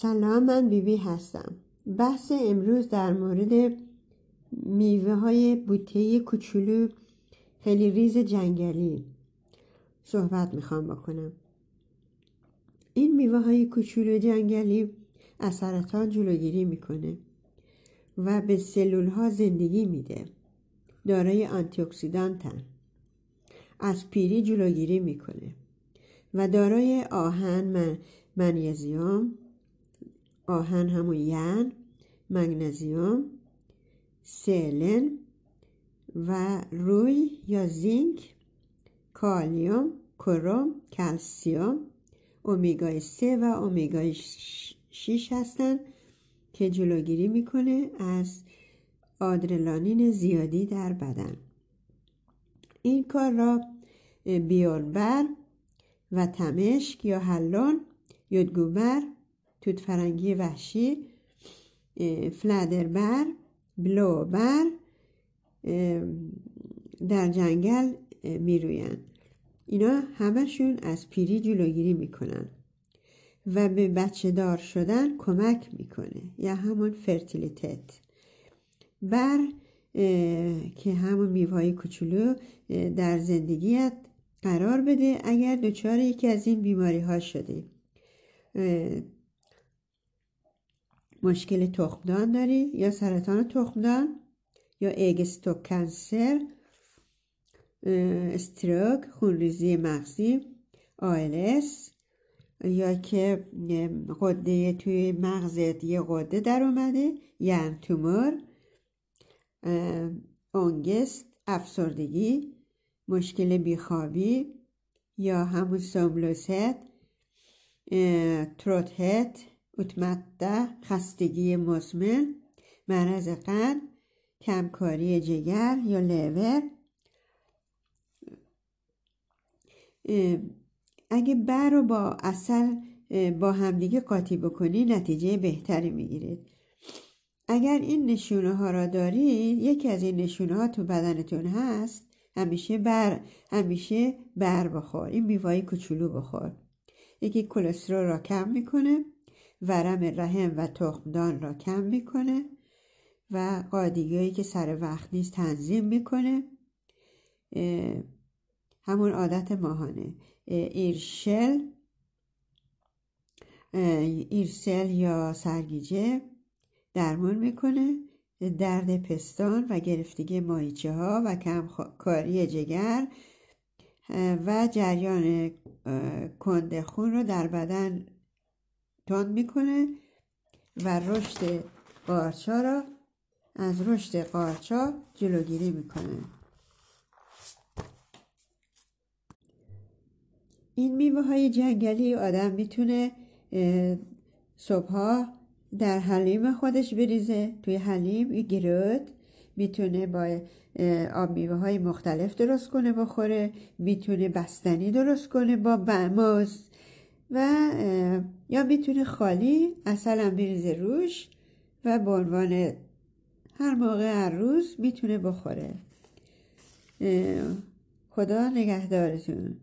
سلام من بیبی هستم. بحث امروز در مورد میوه های بوته کوچولو خیلی ریز جنگلی صحبت می‌خوام بکنم. این میوه های کوچولو جنگلی از سرطان جلوگیری می‌کنه و به سلول ها زندگی میده. دارای آنتی اکسیدانتن از پیری جلوگیری می‌کنه و دارای آهن من منیزیوم آهن همون ین مگنزیوم سلن و روی یا زینک کالیوم کروم کلسیوم اومیگای 3 و اومیگای 6 هستند که جلوگیری می‌کنه از آدرلانین زیادی در بدن. این کار را björnbär و تمشک یا hallon jordgubbar توت فرنگی وحشی fläderbär blåbär در جنگل می‌روین اینا همشون از پیری جلوگیری می‌کنن و به بچه دار شدن کمک می‌کنه. یا همون fertilitet بر که همون میوهای کوچولو در زندگیت قرار بده اگر دچار یکی از این بیماری ها شده مشکل تخمدان داری یا سرطان تخمدان یا اگستوک کنسر استروک خونریزی مغزی آلس یا که قده توی مغزت یه قده در اومده یعنی تومور اونگست افسردگی مشکل بیخوابی یا همون سوملوست تروتهت اتمته خستگی مزمن مرض قلب کمکاری جگر یا لیور. اگه بر رو با اصل با همدیگه قاطی بکنی نتیجه بهتری می‌گیرید اگر این نشونه ها را دارید یکی از این نشونه ها تو بدنتون هست همیشه بر همیشه بر بخور این میوای کوچولو بخور. یکی کلسترول را کم می‌کنه. ورم رحم و تخمدان را کم می‌کنه و قادیگی که سر وقت نیست تنظیم می‌کنه. همون عادت ماهانه. ایرشل ایرسل یا سرگیجه درمان می‌کنه. درد پستان و گرفتگی ماهیچه ها و کمکاری جگر و جریان کند خون رو در بدن تند می‌کنه و رشد قارچا را از رشد قارچا جلوگیری می‌کنه. این میوه های جنگلی آدم می‌تونه صبحها در حلیم خودش بریزه. توی حلیم گرود می‌تونه با آب میوه های مختلف درست کنه بخوره. می‌تونه بستنی درست کنه با موز. و یا می‌تونه خالی اصلا بریزه روش و به عنوان هر موقع هر روز می‌تونه بخوره. خدا نگهدارتون.